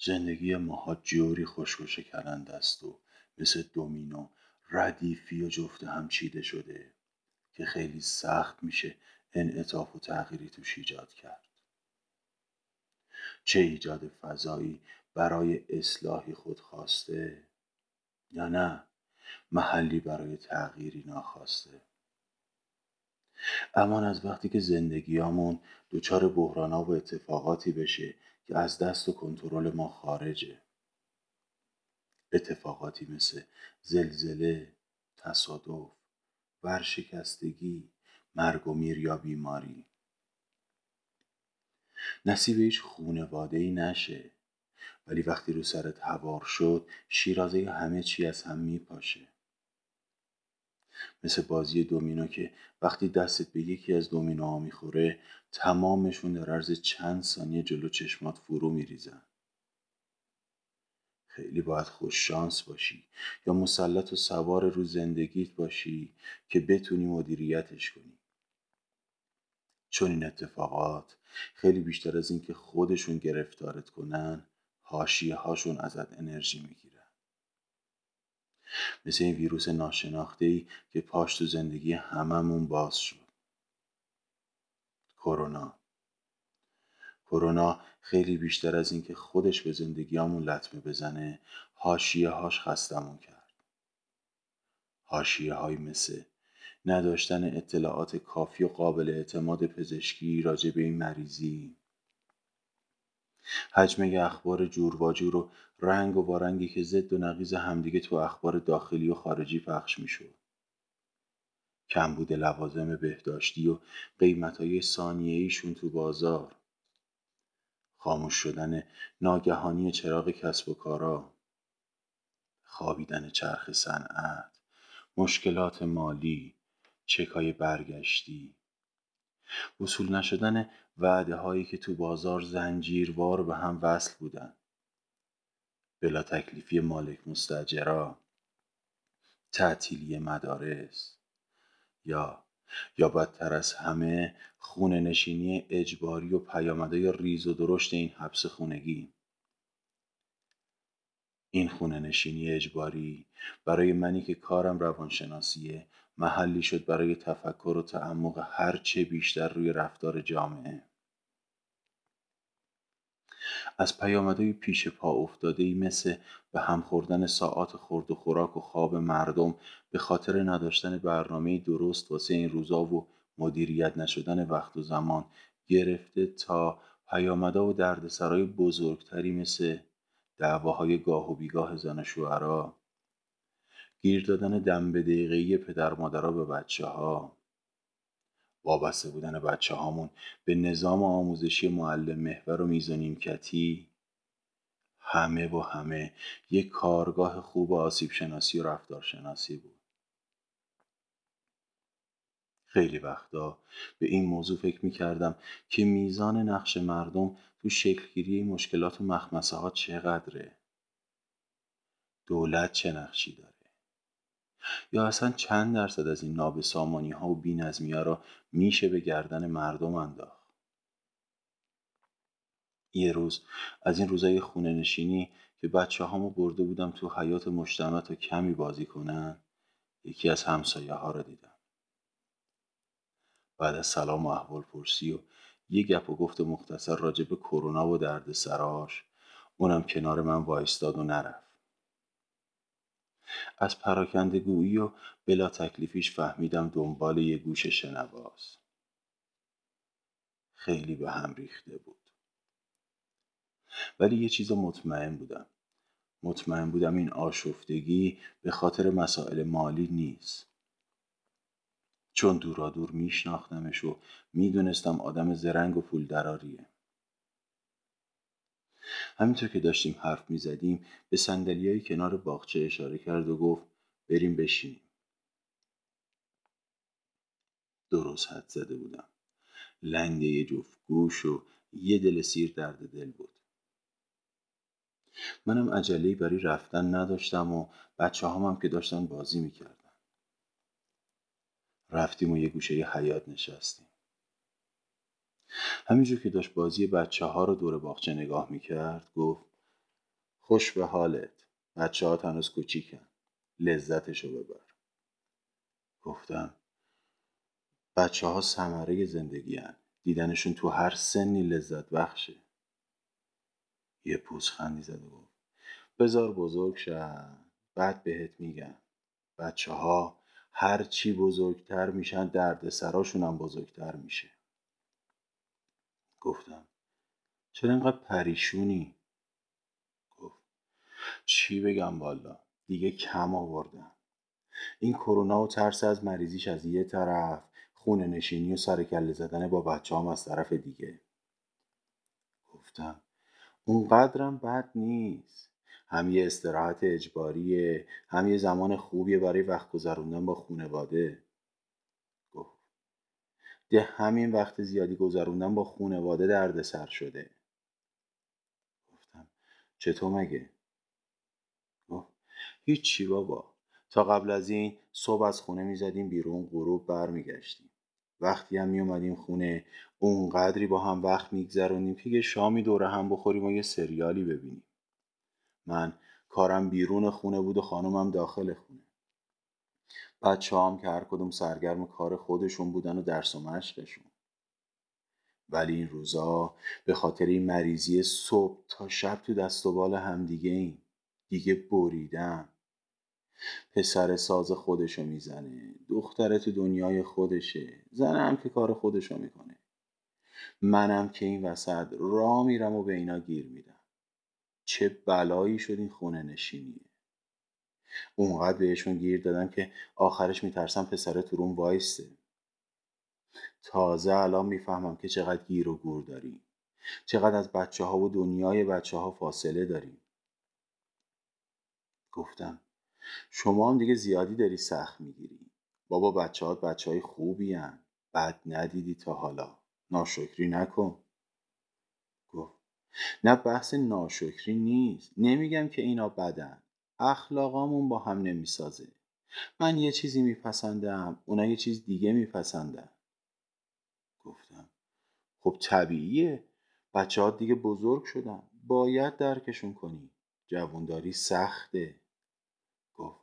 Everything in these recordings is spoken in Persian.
زندگی ماها جوری خوشگوشه کرند است و مثل دومینو ردیفی و جفت هم چیده شده که خیلی سخت میشه انعطاف و تغییری توش ایجاد کرد. چه ایجاد فضایی برای اصلاحی خود خواسته یا نه؟ محلی برای تغییری ناخواسته. امان از وقتی که زندگیامون دچار بحرانا و اتفاقاتی بشه که از دست و کنترل ما خارجه. اتفاقاتی مثل زلزله تصادف ورشکستگی مرگ و میر یا بیماری. نصیب هیچ خونواده ای نشه ولی وقتی رو سرت هوار شد شیرازه همه چی از هم میپاشه. مثل بازی دومینو که وقتی دستت به یکی از دومینوها می‌خوره تمامشون در عرض چند ثانیه جلو چشمات فرو میریزن. خیلی باید خوش شانس باشی یا مسلط و سوار رو زندگیت باشی که بتونی مدیریتش کنی. چون این اتفاقات خیلی بیشتر از اینکه خودشون گرفتارت کنن حاشیه هاشون ازت انرژی می‌گیرن. مثل این ویروس ناشناخته ای که پاش تو زندگی هممون باز شد. کرونا. کرونا خیلی بیشتر از اینکه خودش به زندگیامون لطمه بزنه حاشیه هاش خستمون کرد. حاشیه های مثل نداشتن اطلاعات کافی و قابل اعتماد پزشکی راجع به این مریضی. حجمه اخبار جور و جور و رنگ و وارنگی که ضد و نقیز همدیگه تو اخبار داخلی و خارجی پخش می‌شد. کمبود لوازم بهداشتی و قیمتهای ثانیه‌ایشون تو بازار. خاموش شدن ناگهانی چراغ کسب و کارا. خوابیدن چرخ صنعت. مشکلات مالی. چکای برگشتی. وصول نشدن وعده هایی که تو بازار زنجیروار به هم وصل بودن. بلا تکلیفی مالک مستجرا تعطیلی مدارس یا یا بدتر از همه خونه نشینی اجباری و پیامدهای ریز و درشت این حبس خونگی. این خونه نشینی اجباری برای منی که کارم روانشناسیه محلی شد برای تفکر و تعمق هرچه بیشتر روی رفتار جامعه. از پیامدهای پیش پا افتاده ای مثل به هم خوردن ساعات خورد و خوراک و خواب مردم به خاطر نداشتن برنامه درست واسه این روزا و مدیریت نشدن وقت و زمان گرفته تا پیامدها و دردسرای بزرگتری مثل دعواهای گاه و بیگاه زن گیر دادن دم به دقیقه پدر مادرها به بچه ها وابسته بودن بچه هامون به نظام آموزشی معلم محور و میزانیم کتی همه و همه. یک کارگاه خوب آسیب شناسی و رفتارشناسی بود. خیلی وقتا به این موضوع فکر می کردم که میزان نقش مردم تو شکلگیری مشکلات و مخمسه ها چقدره. دولت چه نقشی داره یا اصلا چند درصد از این نابسامانی ها و بینظمی ها را میشه به گردن مردم انداخت؟ یه روز از این روزای خونه نشینی که بچه هامو برده بودم تو حیات مجتمع تا کمی بازی کنن یکی از همسایه ها را دیدم. بعد از سلام و احوال پرسی و یه گپ و گفت مختصر راجع به کرونا و درد سراش اونم کنار من وایستاد و نرفت. از پراکندگویی و بلا تکلیفیش فهمیدم دنبال یه گوش شنواز خیلی به هم ریخته بود. ولی یه چیز مطمئن بودم. مطمئن بودم این آشفتگی به خاطر مسائل مالی نیست. چون دورا دور میشناختمش و می‌دونستم آدم زرنگ و پول دراریه همینطور که داشتیم حرف می‌زدیم به های کنار باغچه اشاره کرد و گفت بریم بشینیم. درست حد زده بودم. لنگ یه جفت گوش و یه دل سیر درد دل بود. منم عجله برای رفتن نداشتم و بچه هم که داشتن بازی می‌کردن. رفتیم و یه گوشه یه حیات نشستیم. همینجور که داشت بازی بچه ها رو دور باغچه نگاه می‌کرد گفت خوش به حالت. بچه ها تنوز کوچیکن. لذتشو ببر. گفتم بچه ها سمره زندگی هن. دیدنشون تو هر سنی لذت بخشه یه پوزخندی زد و گفت بزار بزرگ شن بعد بهت میگم. بچه ها هر چی بزرگتر میشن درد سراشون هم بزرگتر میشه. گفتم. چرا انقدر پریشونی؟ گفت. چی بگم والا؟ دیگه کم آوردم. این کرونا و ترس از مریضیش از یه طرف خونه نشینی و سرکله زدن با بچه هم از طرف دیگه. گفتم. اونقدرم بد نیست. هم یه استراحت اجباریه هم یه زمان خوبیه برای وقت گذروندن با خونواده. ده همین وقت زیادی گذروندن با خونواده درد سر شده. گفتم چطور مگه؟ هیچی بابا. تا قبل از این صبح از خونه می‌زدیم بیرون غروب برمیگشتیم. وقتی هم میومدیم خونه اونقدری با هم وقت میگذرونیم که یه شامی دوره هم بخوریم و یه سریالی ببینیم. من کارم بیرون خونه بود و خانومم داخل خونه. بچه هم که هر کدوم سرگرم کار خودشون بودن و درس و مشقشون. ولی این روزا به خاطر این مریضی صبح تا شب تو دست و بال هم دیگه این دیگه بریدم پسر ساز خودشو می‌زنه. دختره تو دنیای خودشه. زنم که کار خودشو می‌کنه. منم که این وسط را میرم و به اینا گیر میدم. چه بلایی شد این خونه نشینیه اونقدر بهشون گیر دادم که آخرش میترسم پسره تو روم وایسته تازه الان می‌فهمم که چقدر گیر و گور داریم. چقدر از بچه ها و دنیای بچه ها فاصله داریم. گفتم شما هم دیگه زیادی داری سخت می‌گیری. بابا بچه ها بچه های خوبی هن. بد ندیدی تا حالا. ناشکری نکن. گفت نه بحث ناشکری نیست. نمیگم که اینا بدن. اخلاقامون با هم نمی‌سازه. من یه چیزی میپسندم اونا یه چیز دیگه میپسندن. گفتم خب طبیعیه. بچه ها دیگه بزرگ شدن. باید درکشون کنی. جوونداری سخته. گفت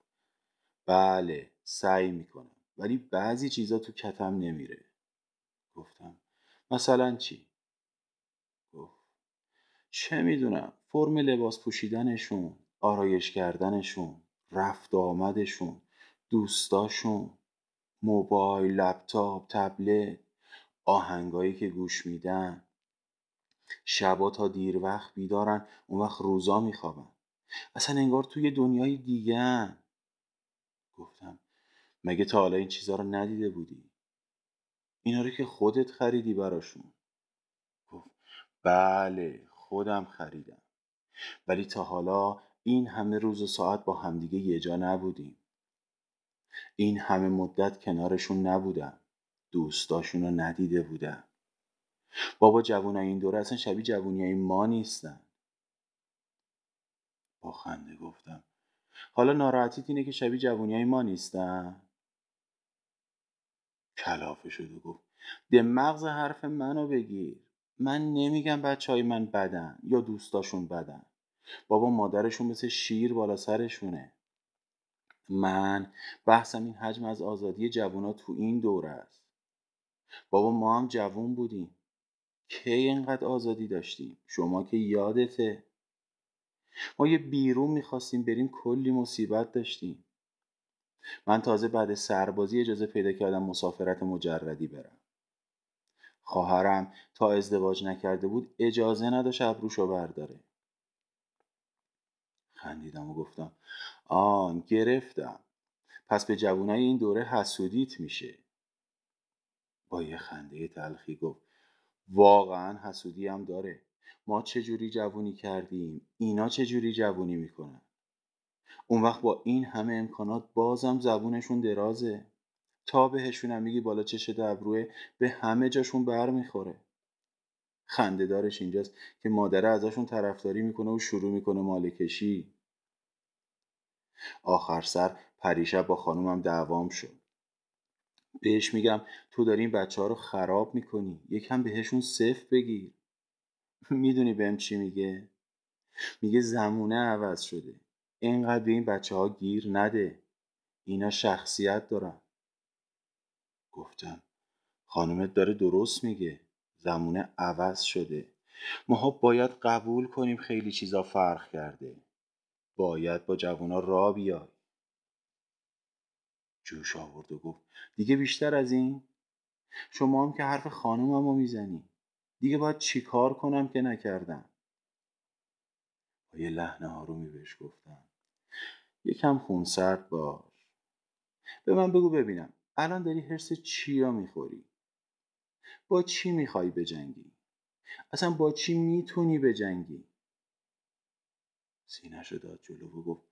بله سعی می‌کنم. ولی بعضی چیزا تو کتم نمیره. گفتم مثلا چی؟ گفت چه می‌دونم فرم لباس پوشیدنشون. آرایش کردنشون رفت آمدشون دوستاشون موبایل لپتاپ تبلت آهنگایی که گوش میدن. شبا تا دیر وقت بیدارن اون وقت روزا میخوابن. اصلا انگار توی دنیای دیگه گفتم مگه تا حالا این چیزها رو ندیده بودی؟ اینا رو که خودت خریدی براشون. گفت بله خودم خریدم. ولی تا حالا این همه روز و ساعت با همدیگه یه جا نبودیم. این همه مدت کنارشون نبودم. دوستاشون رو ندیده بودم. بابا جوونای این دوره اصلا شبیه جوونی ما نیستن. با خنده گفتم. حالا ناراحتیت اینه که شبیه جوونی ما نیستن؟ کلافه شد و گفت. ده مغز حرف منو بگیر. من نمیگم بچه های من بدن یا دوستاشون بدن. بابا مادرشون مثل شیر بالا سرشونه. من بحثم این حجم از آزادی جوونا تو این دوره است. بابا ما هم جوون بودیم. کی اینقدر آزادی داشتیم؟ شما که یادته. ما یه بیرون می‌خواستیم بریم کلی مصیبت داشتیم. من تازه بعد سربازی اجازه پیدا کردم مسافرت مجردی برم. خواهرم تا ازدواج نکرده بود اجازه نداشت ابروشو برداره. خندیدم و گفتم آن گرفتم. پس به جوونای این دوره حسودیت میشه. با یه خنده تلخی گفت واقعا حسودی هم داره. ما چه جوری جوونی کردیم؟ اینا چه جوری جوونی می‌کنن؟ اون وقت با این همه امکانات بازم زبونشون درازه. تا بهشونم میگی بالا چش ابروه به همه جاشون بر می‌خوره. خنده دارش اینجاست که مادره ازشون طرفداری می‌کنه و شروع می‌کنه مالکشی. آخر سر پریشب با خانومم دعوام شد. بهش میگم تو داری این بچه ها رو خراب می‌کنی. یکم بهشون صف بگیر. می‌دونی بهم چی میگه؟ میگه زمونه عوض شده. اینقدر به این بچه ها گیر نده. اینا شخصیت دارن. گفتم خانومت داره درست میگه. زمونه عوض شده. ماها باید قبول کنیم خیلی چیزا فرق کرده. باید با جوونا را بیای. جوش آورد و گفت دیگه بیشتر از این؟ شما هم که حرف خانوممو می‌زنی. دیگه باید چیکار کنم که نکردم؟ با یه لحن آرومی بهش گفتم یکم خونسرد باش. به من بگو ببینم الان داری حرس چیا می‌خوری؟ با چی می‌خوای بجنگی؟ اصلا با چی می‌تونی بجنگی؟ سینهشو داد جلو و گفت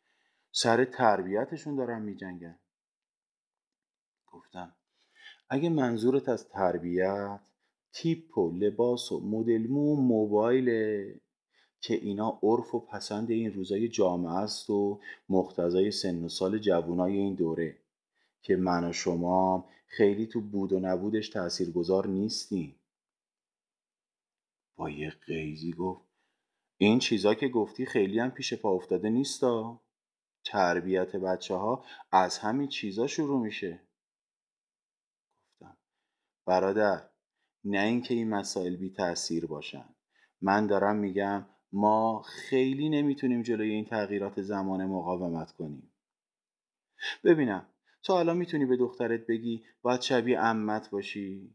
سر تربیتشون دارن میجنگن گفتم اگه منظورت از تربیت تیپ و لباس و مدل مو و موبایله که اینا عرف و پسند این روزای جامعه است و مقتضای سن و سال جوونای این دوره که من و شما خیلی تو بود و نبودش تاثیرگذار نیستیم. با یه قیزی گفت این چیزا که گفتی خیلی هم پیش پا افتاده نیستا. تربیت بچه ها از همین چیزا شروع میشه. گفتم برادر نه اینکه این مسائل بی تاثیر باشن. من دارم میگم ما خیلی نمی‌تونیم جلوی این تغییرات زمانه مقاومت کنیم. ببینم تا حالا می‌تونی به دخترت بگی باید شبیه امت باشی؟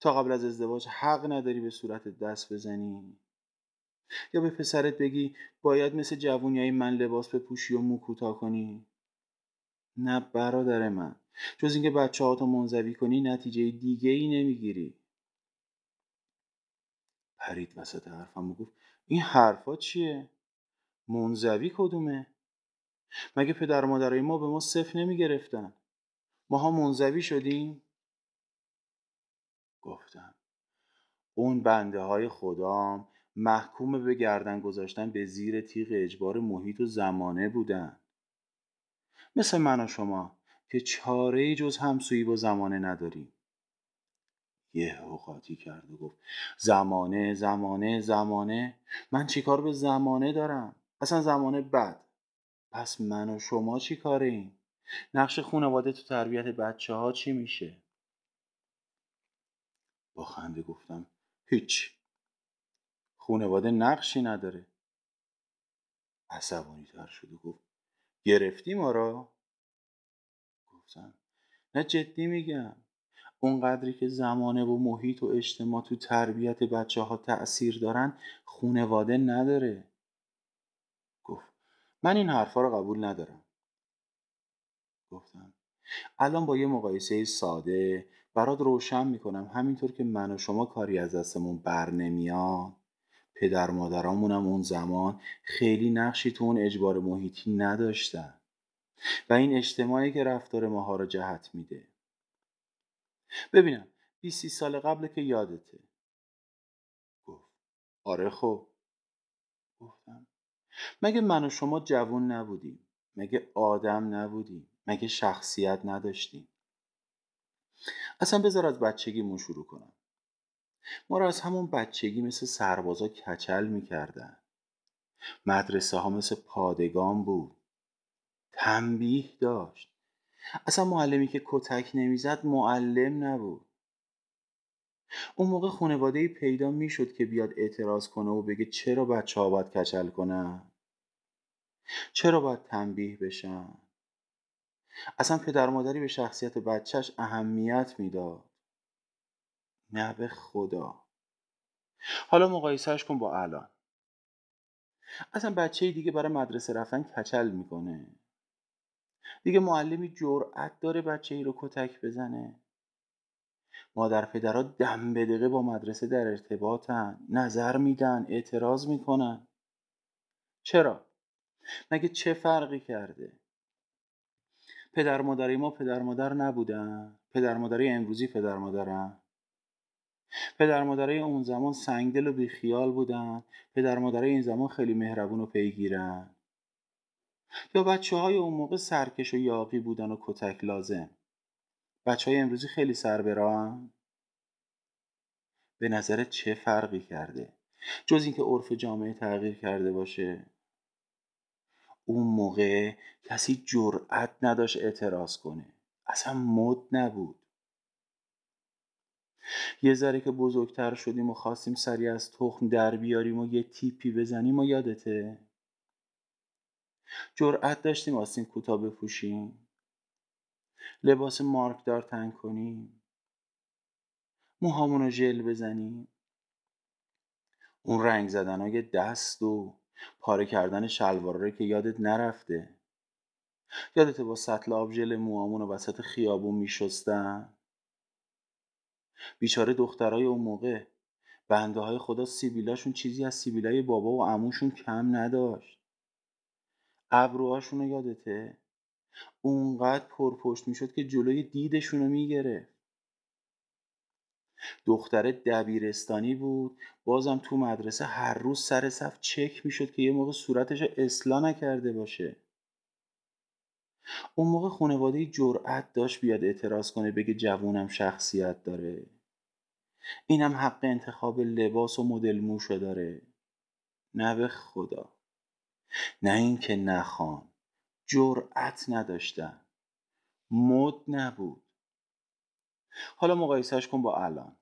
تا قبل از ازدواج حق نداری به صورت دست بزنی؟ یا به پسرت بگی باید مثل جوونیای من لباس بپوشی و مو کوتاه کنی نه برادر من جز اینکه بچه هاتو منزوی کنی نتیجه دیگه ای نمی‌گیری پرید وسط حرفم گفت این حرفا چیه؟ منزوی کدومه؟ مگه پدر و مادرای ما به ما صف نمی گرفتن؟ ماها منزوی شدیم؟ گفتم اون بنده های خدام محکوم به گردن گذاشتن به زیر تیغ اجبار محیط و زمانه بودن. مثل من و شما که چاره جز همسویی با زمانه نداریم. یه قاطی کرد و گفت زمانه زمانه زمانه من چیکار به زمانه دارم؟ اصلا زمانه بد. پس من و شما چی کاریم؟ نقش خانواده تو تربیت بچه ها چی میشه؟ با خنده گفتم هیچ. خانواده نقشی نداره. عصبانی تر شد و گفت گرفتی ما را گفتم نه جدی میگم. اونقدری که زمانه و محیط و اجتماع تو تربیت بچه ها تأثیر دارن خونواده نداره. گفت من این حرفا رو قبول ندارم. گفتم الان با یه مقایسه ساده برات روشن می‌کنم همینطور که من و شما کاری از دستمون بر نمیاد. پدر مادرامونم اون زمان خیلی نقشی تو اون اجبار محیطی نداشتن. و این اجتماعی که رفتار ماها رو جهت میده. ببینم 20 سال قبل که یادته. گفت آره خب. گفتم مگه من و شما جوون نبودیم؟ مگه آدم نبودیم؟ مگه شخصیت نداشتیم؟ اصلا بذار از بچگیمون شروع کنم. ما رو از همون بچگی مثل سربازا کچل می‌کردن. مدرسه ها مثل پادگان بود. تنبیه داشت. اصلا معلمی که کتک نمی‌زد معلم نبود. اون موقع خانواده پیدا می‌شد که بیاد اعتراض کنه و بگه چرا بچه ها باید کچل کنن؟ چرا باید تنبیه بشن؟ اصلا پدر مادری به شخصیت بچهش اهمیت می‌داد. نه به خدا. حالا مقایسهش کن با الان. اصلا بچه دیگه برای مدرسه رفتن کچل می‌کنه. دیگه معلمی جرأت داره بچه ای رو کتک بزنه. مادر پدرها دم به دقیقه با مدرسه در ارتباطن نظر میدن اعتراض می‌کنن. چرا؟ مگه چه فرقی کرده؟ پدر مادری ما پدر مادر نبودن. پدر مادری امروزی پدر مادرن. پدر مادرای اون زمان سنگدل و بیخیال بودن. پدر مادرای این زمان خیلی مهربون و پیگیرن. یا بچه های اون موقع سرکش و یاقی بودن و کتک لازم. بچه های امروزی خیلی سر بران به نظرت چه فرقی کرده؟ جز اینکه عرف جامعه تغییر کرده باشه. اون موقع کسی جرأت نداشت اعتراض کنه. اصلا مد نبود. یه ذره که بزرگتر شدیم و خواستیم سری از تخم در بیاریم و یه تیپی بزنیم و یادته؟ جرأت داشتیم آستین کوتاه بپوشیم. لباس مارکدار تنگ کنیم. موهامون رو ژل بزنیم. اون رنگ زدن های دست و پاره کردن شلوار که یادت نرفته. یادت با سطل آب ژل موهامون رو وسط خیابون میشستن؟ بیچاره دخترای اون موقع. بنده های خدا سیبیلاشون چیزی از سیبیلای بابا و عموشون کم نداشت. ابروهاشون رو یادته؟ اونقدر پرپشت می‌شد که جلوی دیدشون رو می‌گرفت. دختره دبیرستانی بود. بازم تو مدرسه هر روز سر صف چک می‌شد که یه موقع صورتش اصلا نکرده باشه. اون موقع خانواده جرأت داشت بیاد اعتراض کنه بگه جوونم شخصیت داره. اینم حق انتخاب لباس و مدل موشو داره. نه به خدا. نه اینکه نخوان. جرأت نداشتن. مد نبود. حالا مقایسهش کن با الان.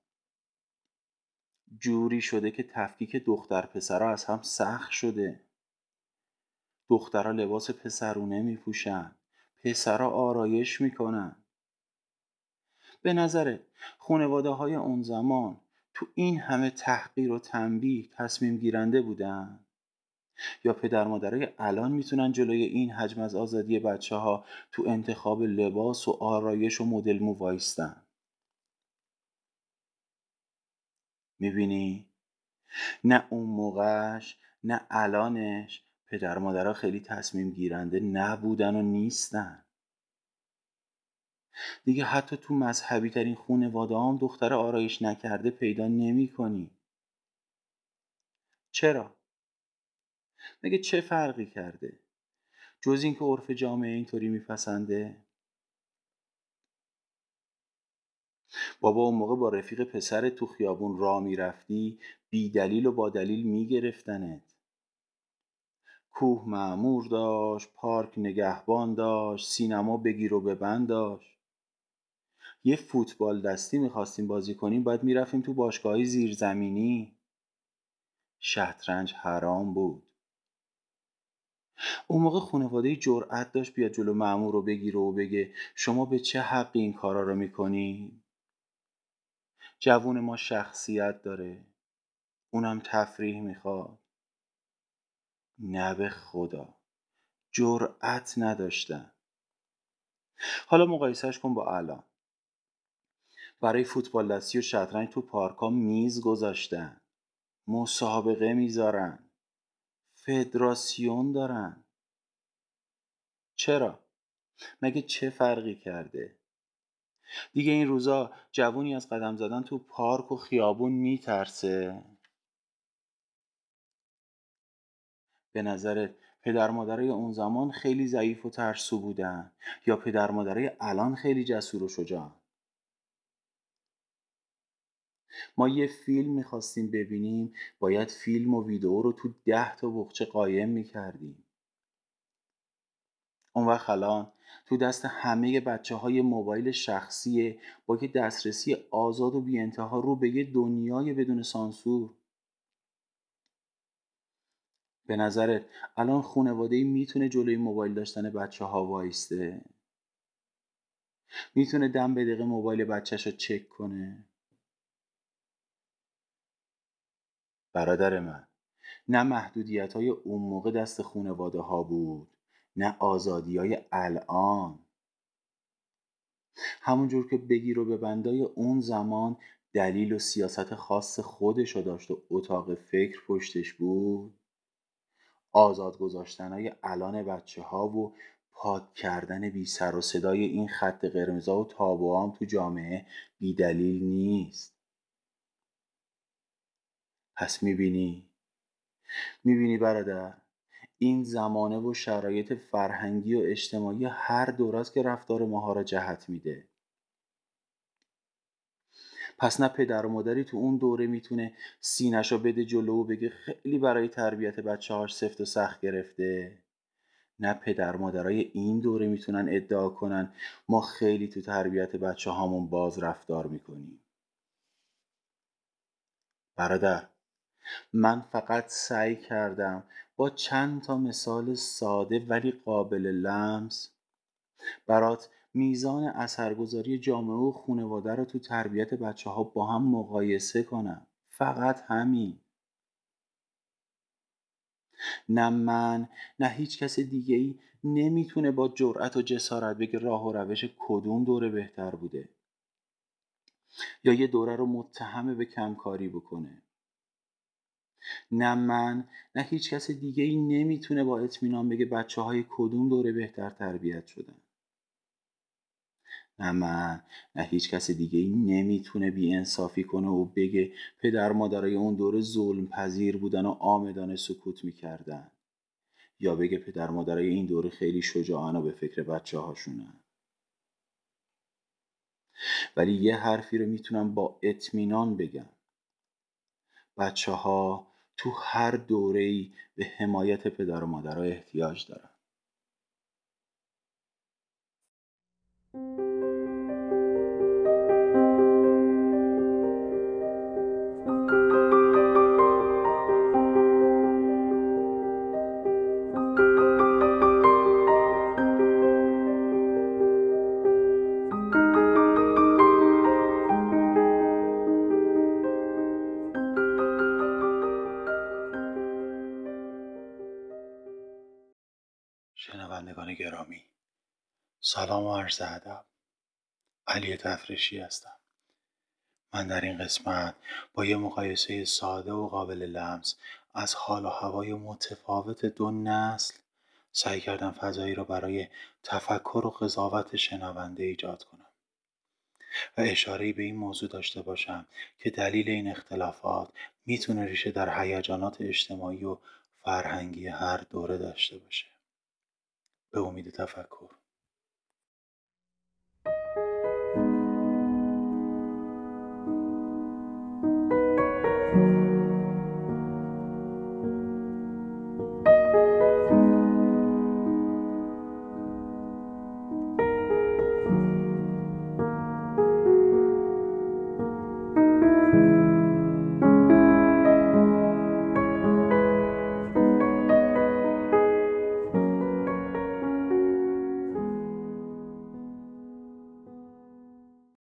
جوری شده که تفکیک دختر پسرها از هم سخت شده. دخترها لباس پسرونه میپوشن. پسرها آرایش می‌کنن. به نظر خانواده های اون زمان تو این همه تحقیر و تنبیه تصمیم گیرنده بودن؟ یا پدر مادرای الان می‌تونن جلوی این حجم از آزادی بچه ها تو انتخاب لباس و آرایش و مدل مو وایستن؟ می‌بینی؟ نه اون موقعش نه الانش. پدر مادرها خیلی تصمیم گیرنده نبودن و نیستن دیگه حتی تو مذهبی ترین خونواده هم دختر آرایش نکرده پیدا نمی کنی. چرا؟ مگه چه فرقی کرده؟ جز اینکه عرف جامعه اینطوری میپسنده؟ بابا اون موقع با رفیق پسر تو خیابون را می‌رفتی بی دلیل و با دلیل میگرفتنت کوه معمور داشت پارک نگهبان داشت سینما بگیر و ببند داشت. یه فوتبال دستی می‌خواستیم بازی کنیم باید می‌رفتیم تو باشگاه زیرزمینی. شطرنج حرام بود. اون موقع خانواده جرأت داشت بیاد جلو معمور رو بگیره و بگه شما به چه حقی این کارا رو می‌کنی؟ جوون ما شخصیت داره. اونم تفریح می‌خواد. نه به خدا. جرأت نداشتن حالا مقایسهش کن با الان. برای فوتبال دستی و شطرنج تو پارکا میز گذاشتن. مسابقه می‌ذارن. فدراسیون دارن. چرا؟ مگه چه فرقی کرده؟ دیگه این روزا جوونی از قدم زدن تو پارک و خیابون میترسه؟ به نظرت پدر مادرای اون زمان خیلی ضعیف و ترسو بودن یا پدر مادرای الان خیلی جسور و شجاعن ما یه فیلم می‌خواستیم ببینیم باید فیلم و ویدیو رو تو ده تا بخچه قایم می‌کردیم. اون وقت الان تو دست همه بچه های موبایل شخصیه با که دسترسی آزاد و بی انتها رو به یه دنیای بدون سانسور. به نظرت الان خانواده می‌تونه جلوی موبایل داشتن بچه ها وایسته؟ می‌تونه دم به دقیقه موبایل بچهش رو چک کنه؟ برادر من نه محدودیت های اون موقع دست خانواده ها بود نه آزادی های الان همونجور که بگیر و به بندای اون زمان دلیل و سیاست خاص خودشو داشت و اتاق فکر پشتش بود؟ آزاد گذاشتن های الان بچه ها و پاک کردن بی سر و صدای این خط قرمزا و تابوام تو جامعه بی دلیل نیست. پس می‌بینی؟ می‌بینی برادر؟ این زمانه و شرایط فرهنگی و اجتماعی هر دور است که رفتار ماها را جهت میده. پس نه پدر و مادری تو اون دوره می‌تونه سینش بده جلو و بگه خیلی برای تربیت بچه هاش سفت و سخت گرفته. نه پدر مادرای این دوره می‌تونن ادعا کنن. ما خیلی تو تربیت بچه هامون باز رفتار می‌کنیم. برادر من فقط سعی کردم با چند تا مثال ساده ولی قابل لمس برات میزان اثرگذاری جامعه و خانواده رو تو تربیت بچه ها با هم مقایسه کنم. فقط همین. نه من نه هیچ کس دیگه ای نمی‌تونه با جرأت و جسارت بگه راه و روش کدوم دوره بهتر بوده. یا یه دوره رو متهمه به کمکاری بکنه. نه من نه هیچ کس دیگه ای نمی‌تونه با اطمینان بگه بچه های کدوم دوره بهتر تربیت شدن. نه هیچ کس دیگه نمی‌تونه بی انصافی کنه و بگه پدر مادرای اون دوره ظلم پذیر بودن و آمدانه سکوت می‌کردن. یا بگه پدر مادرای این دوره خیلی شجاعن و به فکر بچه هاشونن ولی یه حرفی رو می‌تونم با اطمینان بگم. بچه ها تو هر دوره ای به حمایت پدر و مادرها احتیاج دارن. عرض ادب. علی تفرشی هستم. من در این قسمت با یه مقایسه ساده و قابل لمس از حال و هوای متفاوت دو نسل سعی کردم فضایی را برای تفکر و قضاوت شنونده ایجاد کنم. و اشاره به این موضوع داشته باشم که دلیل این اختلافات می‌تونه ریشه در هیجانات اجتماعی و فرهنگی هر دوره داشته باشه. به امید تفکر.